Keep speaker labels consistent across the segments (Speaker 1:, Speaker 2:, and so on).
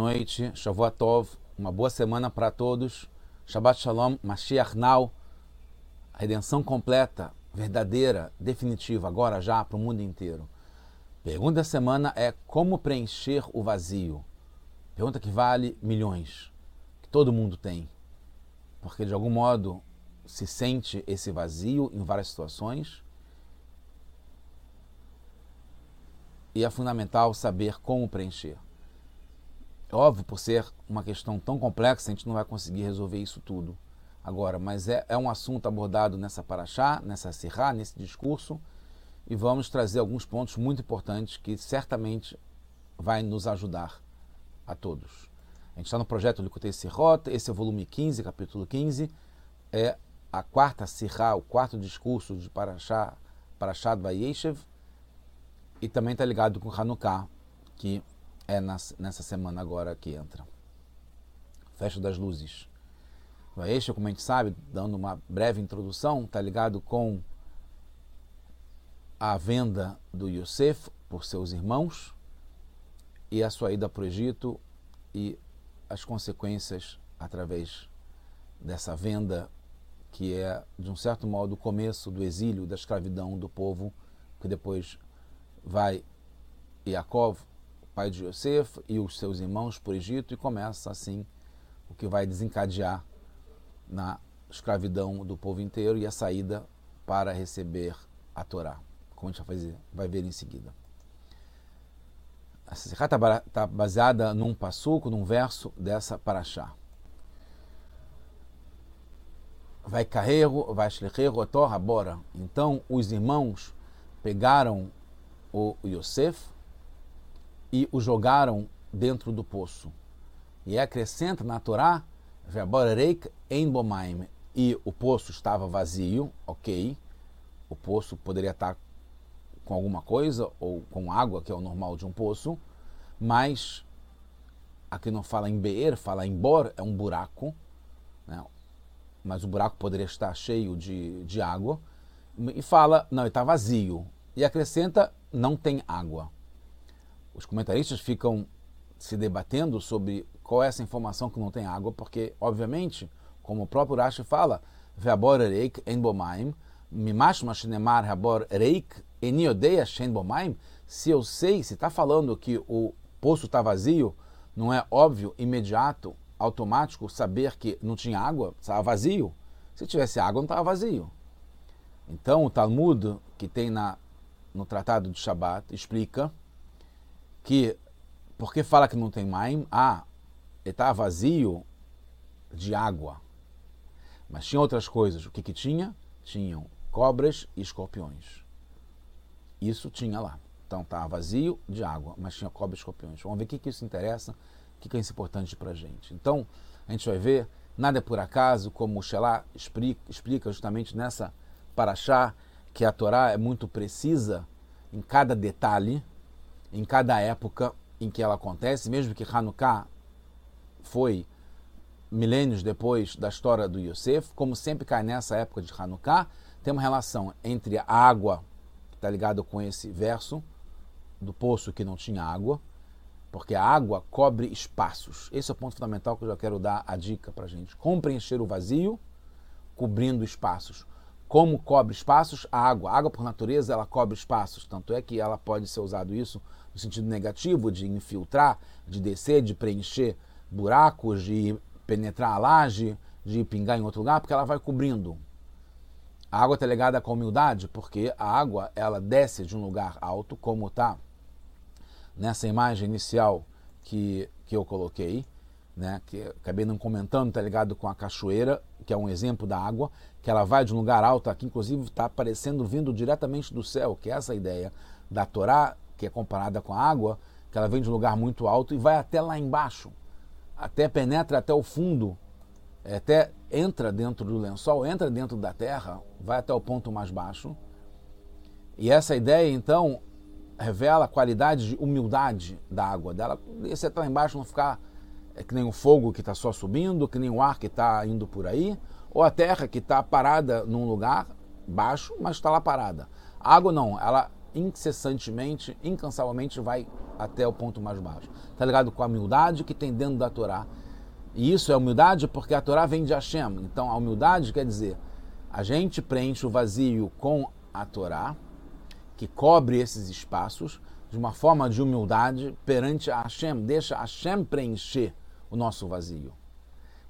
Speaker 1: noite, Shavuot uma boa semana para todos. Shabbat Shalom, Mashiach Now, a redenção completa, verdadeira, definitiva, agora já para o mundo inteiro. Pergunta da semana é como preencher o vazio. Pergunta que vale milhões, que todo mundo tem. Porque de algum modo se sente esse vazio em várias situações. E é fundamental saber como preencher. Óbvio, por ser uma questão tão complexa, a gente não vai conseguir resolver isso tudo agora, mas é, é um assunto abordado nessa paraxá, nessa sirá, nesse discurso, e vamos trazer alguns pontos muito importantes que certamente vai nos ajudar a todos. A gente está no projeto Likutei Sirot, esse é o volume 15, capítulo 15, é a quarta sirá, o quarto discurso de Paraxá, Paraxá do Bayeshev, e também está ligado com Hanukkah, que é nessa semana agora que entra. Festa das Luzes. Este, como a gente sabe, dando uma breve introdução, está ligado com a venda do Yosef por seus irmãos e a sua ida para o Egito e as consequências através dessa venda que é, de um certo modo, o começo do exílio, da escravidão do povo, que depois vai Yaakov pai de Yosef e os seus irmãos por Egito e começa assim o que vai desencadear na escravidão do povo inteiro e a saída para receber a Torá, como a gente vai, fazer, vai ver em seguida. A Sissá está tá baseada num passuco, num verso dessa paraxá. Vai carreiro, vai shlicheiro, torra, bora. Então os irmãos pegaram o Yosef, e o jogaram dentro do poço. E acrescenta na Torá, em e o poço estava vazio, ok, o poço poderia estar com alguma coisa, ou com água, que é o normal de um poço, mas aqui não fala em beer, fala em bor, é um buraco, né? mas o buraco poderia estar cheio de, de água, e fala, não, está vazio, e acrescenta, não tem água os comentaristas ficam se debatendo sobre qual é essa informação que não tem água, porque, obviamente, como o próprio Rashi fala, Ve'abor reik en bomaim, mimash mashinemar habor reik eniodeia shen bomaim, se eu sei, se está falando que o poço está vazio, não é óbvio, imediato, automático saber que não tinha água, estava vazio. Se tivesse água, não estava vazio. Então, o Talmud, que tem na, no Tratado de Shabat, explica que, porque fala que não tem maim, ah, está vazio de água. Mas tinha outras coisas. O que, que tinha? Tinham cobras e escorpiões. Isso tinha lá. Então estava vazio de água, mas tinha cobras e escorpiões. Vamos ver o que, que isso interessa, o que, que é importante para a gente. Então, a gente vai ver, nada é por acaso, como o Shelah explica justamente nessa paraxá, que a Torá é muito precisa em cada detalhe, em cada época em que ela acontece, mesmo que Hanukkah foi milênios depois da história do Yosef, como sempre cai nessa época de Hanukkah, tem uma relação entre a água, que está ligado com esse verso, do poço que não tinha água, porque a água cobre espaços. Esse é o ponto fundamental que eu já quero dar a dica para a gente. Como preencher o vazio, cobrindo espaços. Como cobre espaços? A água. A água, por natureza, ela cobre espaços. Tanto é que ela pode ser usado isso no sentido negativo, de infiltrar, de descer, de preencher buracos, de penetrar a laje, de pingar em outro lugar, porque ela vai cobrindo. A água está ligada com a humildade, porque a água ela desce de um lugar alto, como está nessa imagem inicial que, que eu coloquei, né, que acabei não comentando, está ligado com a cachoeira, que é um exemplo da água, que ela vai de um lugar alto, aqui inclusive está aparecendo vindo diretamente do céu, que é essa ideia da Torá que é comparada com a água, que ela vem de um lugar muito alto e vai até lá embaixo, até penetra até o fundo, é, até entra dentro do lençol, entra dentro da terra, vai até o ponto mais baixo. E essa ideia, então, revela a qualidade de humildade da água dela. Esse até lá embaixo não ficar é que nem o fogo que está só subindo, que nem o ar que está indo por aí, ou a terra que está parada num lugar baixo, mas está lá parada. A água não, ela incessantemente, incansavelmente vai até o ponto mais baixo. Está ligado com a humildade que tem dentro da Torá. E isso é humildade porque a Torá vem de Hashem. Então a humildade quer dizer, a gente preenche o vazio com a Torá, que cobre esses espaços, de uma forma de humildade perante a Hashem. Deixa Hashem preencher o nosso vazio.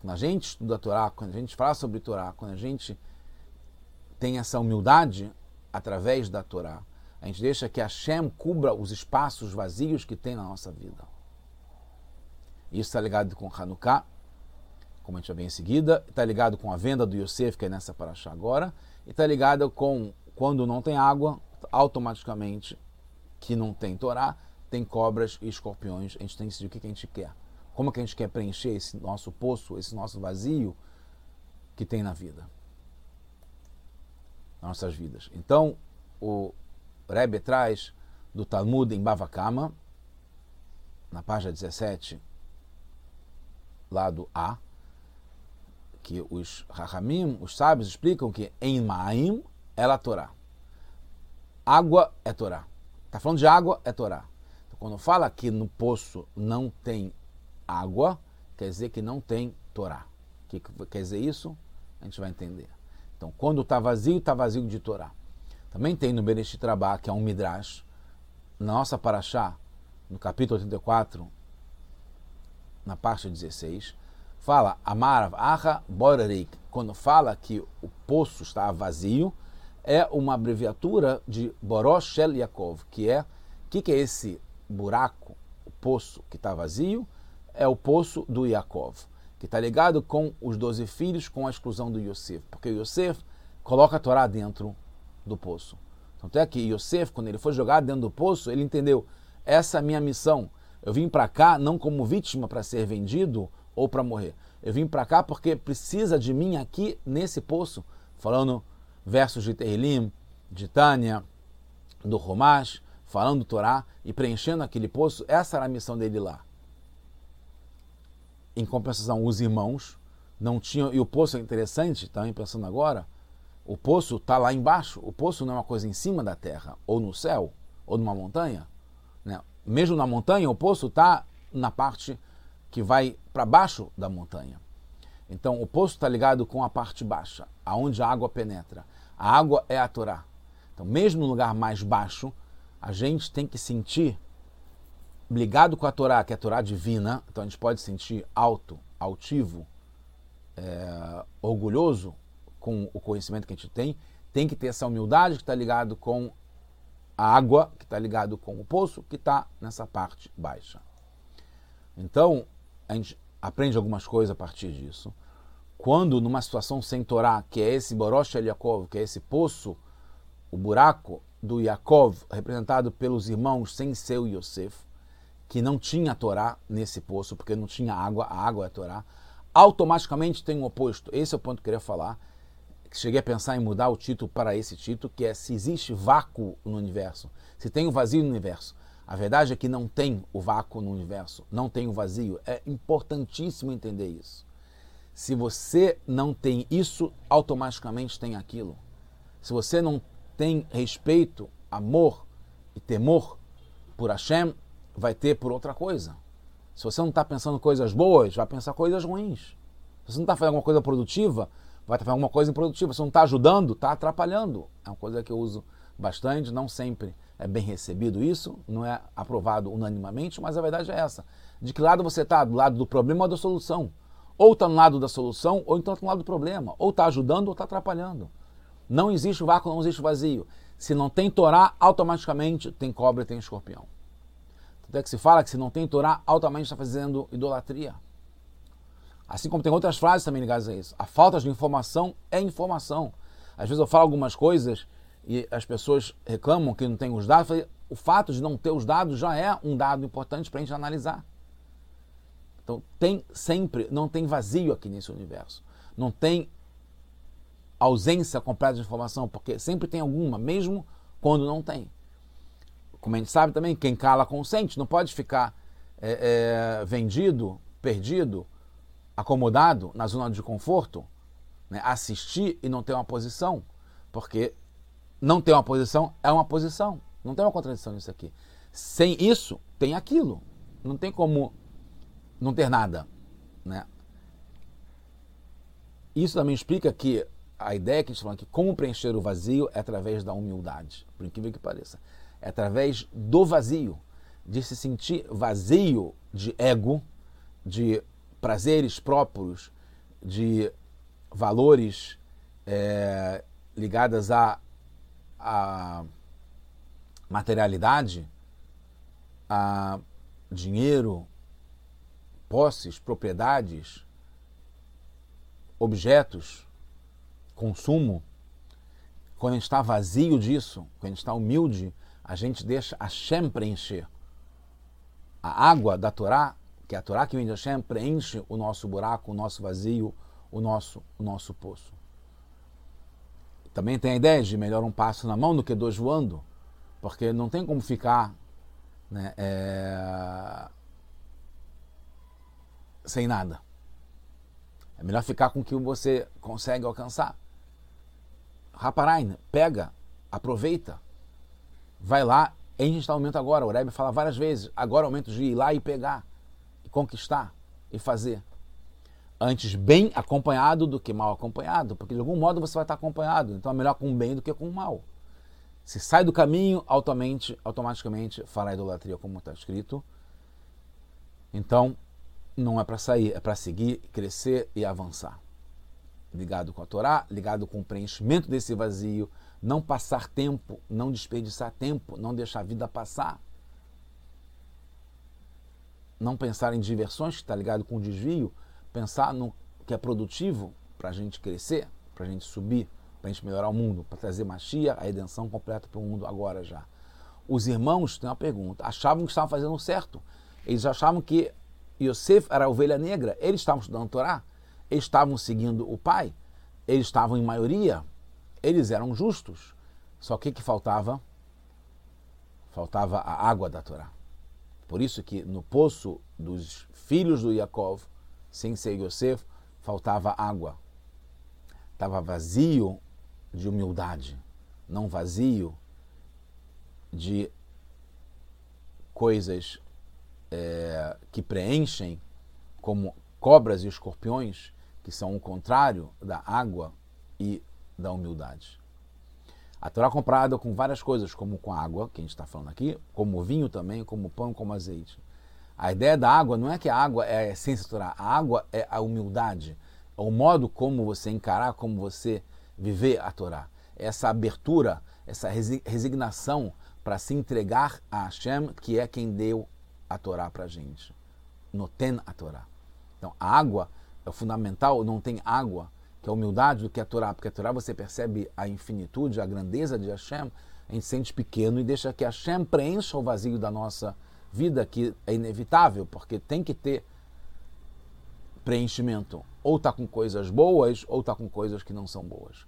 Speaker 1: Quando a gente estuda a Torá, quando a gente fala sobre a Torá, quando a gente tem essa humildade através da Torá, a gente deixa que Hashem cubra os espaços vazios que tem na nossa vida. Isso está ligado com Hanukkah, como a gente vai ver em seguida, está ligado com a venda do Yosef, que é nessa paraxá agora, e está ligado com quando não tem água, automaticamente, que não tem Torá, tem cobras e escorpiões. A gente tem que decidir o que a gente quer. Como que a gente quer preencher esse nosso poço, esse nosso vazio que tem na vida, nas nossas vidas. Então, o Rebbe traz do Talmud em Bavakama, na página 17, lado A, que os Rahamim, os sábios, explicam que em Maim é a Torá. Água é Torá. Está falando de água, é Torá. Então, quando fala que no poço não tem água, quer dizer que não tem Torá. O que quer dizer isso? A gente vai entender. Então, quando está vazio, está vazio de Torá. Também tem no Bereshit Trabá, que é um Midrash, na nossa Paraxá, no capítulo 84, na parte 16, fala Amarav Acha Borarik. Quando fala que o poço está vazio, é uma abreviatura de Borosh Shel Yaakov, que é, o que, que é esse buraco, o poço que está vazio? É o poço do Yaakov, que está ligado com os doze filhos, com a exclusão do Yosef, porque Yosef coloca a Torá dentro do poço. Tanto é que Yosef, quando ele foi jogado dentro do poço, ele entendeu, essa é a minha missão. Eu vim para cá não como vítima para ser vendido ou para morrer. Eu vim para cá porque precisa de mim aqui nesse poço, falando versos de Tehilim, de Tânia, do Romash, falando do Torá e preenchendo aquele poço, essa era a missão dele lá. Em compensação, os irmãos não tinham. E o poço é interessante, também pensando agora, o poço está lá embaixo. O poço não é uma coisa em cima da terra, ou no céu, ou numa montanha. Né? Mesmo na montanha, o poço está na parte que vai para baixo da montanha. Então, o poço está ligado com a parte baixa, aonde a água penetra. A água é a Torá. Então, mesmo no lugar mais baixo, a gente tem que sentir ligado com a Torá, que é a Torá divina. Então, a gente pode sentir alto, altivo, é, orgulhoso com o conhecimento que a gente tem. Tem que ter essa humildade que está ligado com a água, que está ligado com o poço, que está nessa parte baixa. Então, a gente aprende algumas coisas a partir disso. Quando numa situação sem Torá, que é esse Borosh El Yaakov, que é esse poço, o buraco do Yaakov, representado pelos irmãos sem seu Yosef, que não tinha Torá nesse poço, porque não tinha água, a água é Torá, automaticamente tem um oposto. Esse é o ponto que eu queria falar. Cheguei a pensar em mudar o título para esse título, que é se existe vácuo no universo, se tem o um vazio no universo. A verdade é que não tem o vácuo no universo, não tem o vazio. É importantíssimo entender isso. Se você não tem isso, automaticamente tem aquilo. Se você não tem respeito, amor e temor por Hashem, vai ter por outra coisa. Se você não está pensando coisas boas, vai pensar coisas ruins. Se você não está fazendo alguma coisa produtiva, vai estar fazendo alguma coisa improdutiva. Se você não está ajudando, está atrapalhando. É uma coisa que eu uso bastante, não sempre é bem recebido isso, não é aprovado unanimamente, mas a verdade é essa. De que lado você está? Do lado do problema ou da solução? Ou está no lado da solução, ou então está no lado do problema. Ou está ajudando ou está atrapalhando. Não existe vácuo, não existe vazio. Se não tem Torá, automaticamente tem cobra e tem escorpião. Tanto é que se fala que se não tem Torá, automaticamente está fazendo idolatria. Assim como tem outras frases também ligadas a isso. A falta de informação é informação. Às vezes eu falo algumas coisas e as pessoas reclamam que não tem os dados, o fato de não ter os dados já é um dado importante para a gente analisar. Então, tem sempre, não tem vazio aqui nesse universo. Não tem ausência completa de informação, porque sempre tem alguma, mesmo quando não tem. Como a gente sabe também, quem cala consente, não pode ficar é, é, vendido, perdido, acomodado na zona de conforto, né? assistir e não ter uma posição, porque não ter uma posição é uma posição. Não tem uma contradição nisso aqui. Sem isso, tem aquilo. Não tem como não ter nada. Né? Isso também explica que a ideia que a gente está falando aqui, como preencher o vazio é através da humildade, por incrível que pareça. É através do vazio, de se sentir vazio de ego, de prazeres próprios, de valores é, ligados à, à materialidade, a dinheiro, posses, propriedades, objetos, consumo, quando a gente está vazio disso, quando a gente está humilde, a gente deixa a Shem preencher. A água da Torá, que é a Torá que vem de Hashem, preenche o nosso buraco, o nosso vazio, o nosso, o nosso poço. Também tem a ideia de melhor um passo na mão do que dois voando, porque não tem como ficar né, é... sem nada. É melhor ficar com o que você consegue alcançar. Raparain, pega, aproveita, vai lá, está no momento agora. O Rebbe fala várias vezes, agora é o momento de ir lá e pegar, e conquistar, e fazer. Antes bem acompanhado do que mal acompanhado, porque de algum modo você vai estar acompanhado, então é melhor com o bem do que com o mal. Se sai do caminho, automaticamente, automaticamente fará idolatria, como está escrito. Então, não é para sair, é para seguir, crescer e avançar. Ligado com a Torá, ligado com o preenchimento desse vazio, não passar tempo, não desperdiçar tempo, não deixar a vida passar. Não pensar em diversões, que está ligado com o desvio, pensar no que é produtivo para a gente crescer, para a gente subir, para a gente melhorar o mundo, para trazer machia, a redenção completa para o mundo agora já. Os irmãos, tem uma pergunta, achavam que estavam fazendo certo. Eles achavam que Yosef era a ovelha negra, eles estavam estudando Torá, eles estavam seguindo o pai, eles estavam em maioria, eles eram justos. Só que que faltava? Faltava a água da Torá. Por isso que no poço dos filhos do Yaakov, sem ser Yosef, faltava água. Estava vazio de humildade, não vazio de coisas é, que preenchem, como cobras e escorpiões, que são o contrário da água e da humildade. A Torá é comparada com várias coisas, como com água, que a gente está falando aqui, como vinho também, como pão, como azeite. A ideia da água não é que a água é a essência da Torá, a água é a humildade, é o modo como você encarar, como você viver a Torá. Essa abertura, essa resignação para se entregar a Hashem, que é quem deu a Torá para a gente. Noten a Torá. Então, a água é fundamental, não tem água, que é a humildade do que a Torá, porque Torá você percebe a infinitude, a grandeza de Hashem, a gente sente pequeno e deixa que Hashem preencha o vazio da nossa vida, que é inevitável, porque tem que ter preenchimento. Ou está com coisas boas, ou está com coisas que não são boas.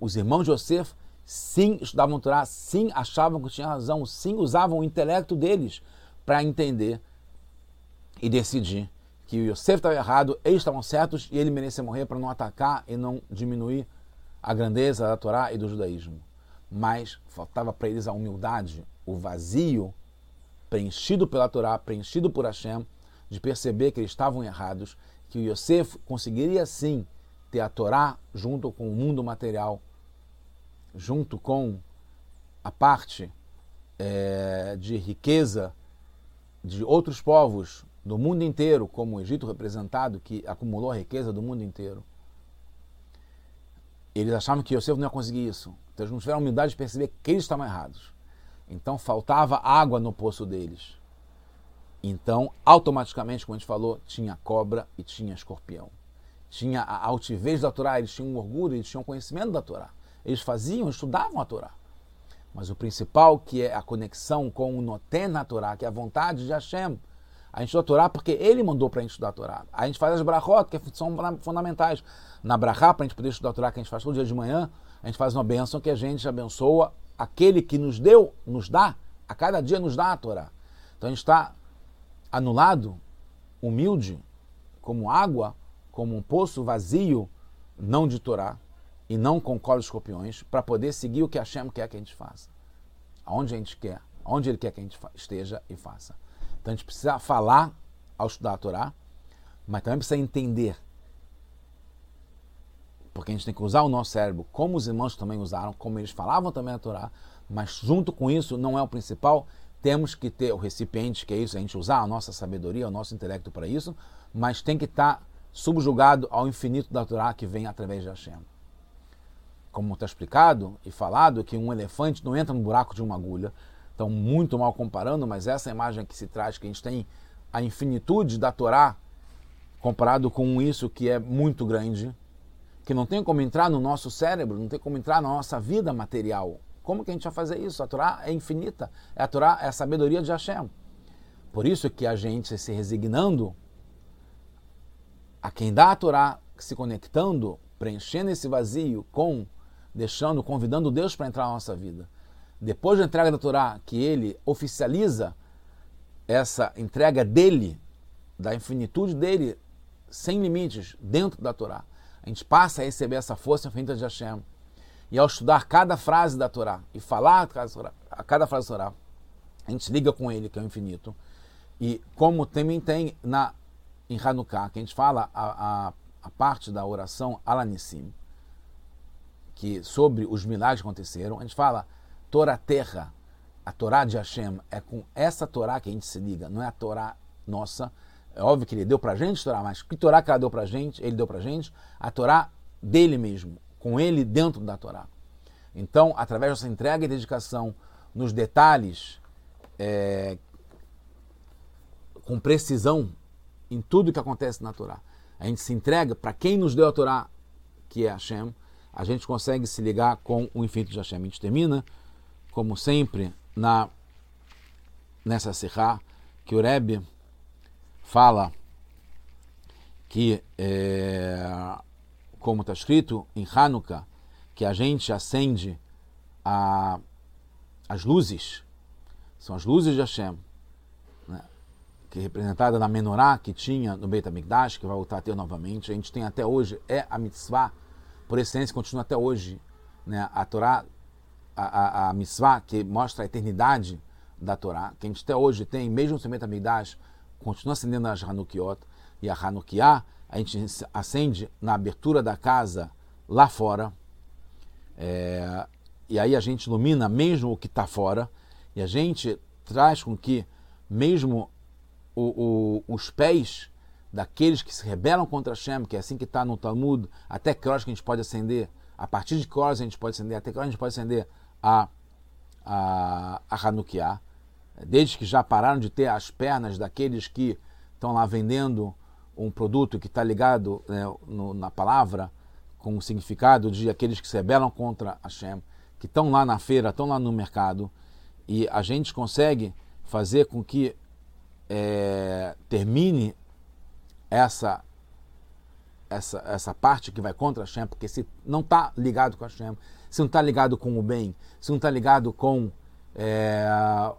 Speaker 1: Os irmãos de Yosef, sim, estudavam Torá, sim, achavam que tinham razão, sim, usavam o intelecto deles para entender e decidir que o Yosef estava errado, eles estavam certos e ele merecia morrer para não atacar e não diminuir a grandeza da Torá e do judaísmo. Mas faltava para eles a humildade, o vazio preenchido pela Torá, preenchido por Hashem, de perceber que eles estavam errados, que o Yosef conseguiria sim ter a Torá junto com o mundo material junto com a parte é, de riqueza de outros povos do mundo inteiro, como o Egito representado, que acumulou a riqueza do mundo inteiro, eles achavam que Yosef não ia conseguir isso. Então eles não tiveram humildade de perceber que eles estavam errados. Então faltava água no poço deles. Então, automaticamente, como a gente falou, tinha cobra e tinha escorpião. Tinha a altivez da Torá, eles tinham orgulho, eles tinham conhecimento da Torá. Eles faziam, estudavam a Torá. Mas o principal, que é a conexão com o Noten na Torá, que é a vontade de Hashem. A gente estuda a Torá porque ele mandou para a gente estudar a Torá. A gente faz as brachot, que são fundamentais. Na brachá, para a gente poder estudar a Torá, que a gente faz todo dia de manhã, a gente faz uma bênção que a gente abençoa aquele que nos deu, nos dá, a cada dia nos dá a Torá. Então a gente está anulado, humilde, como água, como um poço vazio, não de Torá, e não com colos escorpiões, para poder seguir o que Hashem quer que a gente faça. aonde a gente quer, aonde Ele quer que a gente esteja e faça. Então a gente precisa falar ao estudar a Torá, mas também precisa entender. Porque a gente tem que usar o nosso cérebro como os irmãos também usaram, como eles falavam também a Torá, mas junto com isso não é o principal. Temos que ter o recipiente, que é isso, a gente usar a nossa sabedoria, o nosso intelecto para isso, mas tem que estar subjugado ao infinito da Torá que vem através de Hashem. Como está explicado e falado, que um elefante não entra no buraco de uma agulha. Então, muito mal comparando, mas essa imagem que se traz, que a gente tem a infinitude da Torá comparado com isso que é muito grande, que não tem como entrar no nosso cérebro, não tem como entrar na nossa vida material. Como que a gente vai fazer isso? A Torá é infinita. A Torá é a sabedoria de Hashem. Por isso que a gente se resignando a quem dá a Torá, se conectando, preenchendo esse vazio com, deixando, convidando Deus para entrar na nossa vida. Depois da entrega da Torá, que ele oficializa essa entrega dele, da infinitude dele, sem limites, dentro da Torá. A gente passa a receber essa força infinita de Hashem. E ao estudar cada frase da Torá e falar a cada frase da Torá, a gente liga com ele, que é o infinito. E como também tem na, em Hanukkah, que a gente fala a, a, a parte da oração Alanissim, que sobre os milagres que aconteceram, a gente fala Torá Terra, a Torá de Hashem, é com essa Torá que a gente se liga, não é a Torá nossa. É óbvio que ele deu pra gente Torá, mas que Torá que ela deu pra gente, ele deu pra gente? A Torá dele mesmo, com ele dentro da Torá. Então, através dessa entrega e dedicação nos detalhes, é, com precisão em tudo que acontece na Torá, a gente se entrega para quem nos deu a Torá, que é Hashem, a gente consegue se ligar com o infinito de Hashem. A gente termina, como sempre, na nessa Sihá, que o Rebbe fala que, é, como está escrito em Hanukkah, que a gente acende a, as luzes, são as luzes de Hashem, né, que é representada na menorá que tinha no Beit HaMikdash, que vai voltar a ter novamente. A gente tem até hoje, é a mitzvah, por excelência, continua até hoje. Né, a Torá a, a, mitzvah que mostra a eternidade da Torá, que a gente até hoje tem, mesmo no Beit HaMikdash, continua acendendo as Hanukiot, e a Hanukiah a gente acende na abertura da casa lá fora, é, e aí a gente ilumina mesmo o que está fora, e a gente traz com que mesmo o, o, os pés daqueles que se rebelam contra Hashem, que é assim que está no Talmud, até que horas que a gente pode acender, a partir de que horas a gente pode acender, até que horas a gente pode acender a, a, a Hanukkah, desde que já pararam de ter as pernas daqueles que estão lá vendendo um produto que está ligado né, no, na palavra, com o significado de aqueles que se rebelam contra Hashem, que estão lá na feira, estão lá no mercado, e a gente consegue fazer com que é, termine essa, essa, essa parte que vai contra Hashem, porque se não está ligado com Hashem, se não está ligado com o bem, se não está ligado com é,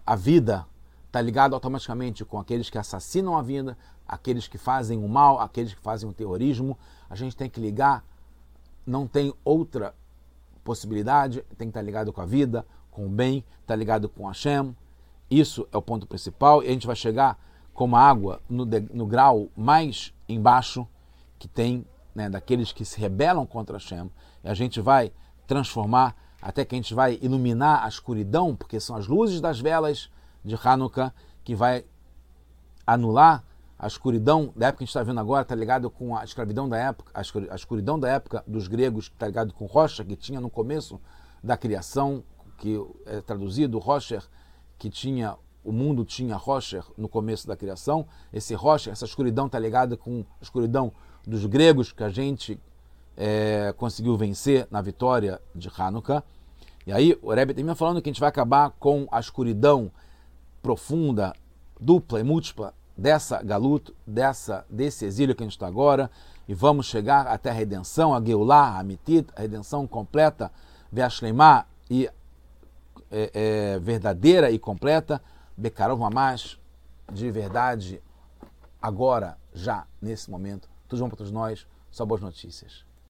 Speaker 1: a vida, está ligado automaticamente com aqueles que assassinam a vida, aqueles que fazem o mal, aqueles que fazem o terrorismo. A gente tem que ligar, não tem outra possibilidade, tem que estar tá ligado com a vida, com o bem, está ligado com Hashem. Isso é o ponto principal e a gente vai chegar como água no, no grau mais embaixo que tem né, daqueles que se rebelam contra Hashem. E a gente vai transformar, até que a gente vai iluminar a escuridão, porque são as luzes das velas de Hanukkah que vai anular a escuridão da época que a gente está vendo agora, está ligado com a escravidão da época, a escuridão da época dos gregos, está ligado com Rocha, que tinha no começo da criação, que é traduzido, Rocher, que tinha, o mundo tinha Rocher no começo da criação. Esse Rocher, essa escuridão está ligada com a escuridão dos gregos, que a gente é, conseguiu vencer na vitória de Hanukkah. E aí o Rebbe termina falando que a gente vai acabar com a escuridão profunda, dupla e múltipla dessa galuto, dessa, desse exílio que a gente está agora, e vamos chegar até a redenção, a Geulah, a Mitit, a redenção completa, Veashlemá e é, é, verdadeira e completa, Bekarov Mamash, de verdade, agora, já, nesse momento. Tudo bom para todos nós, só boas notícias.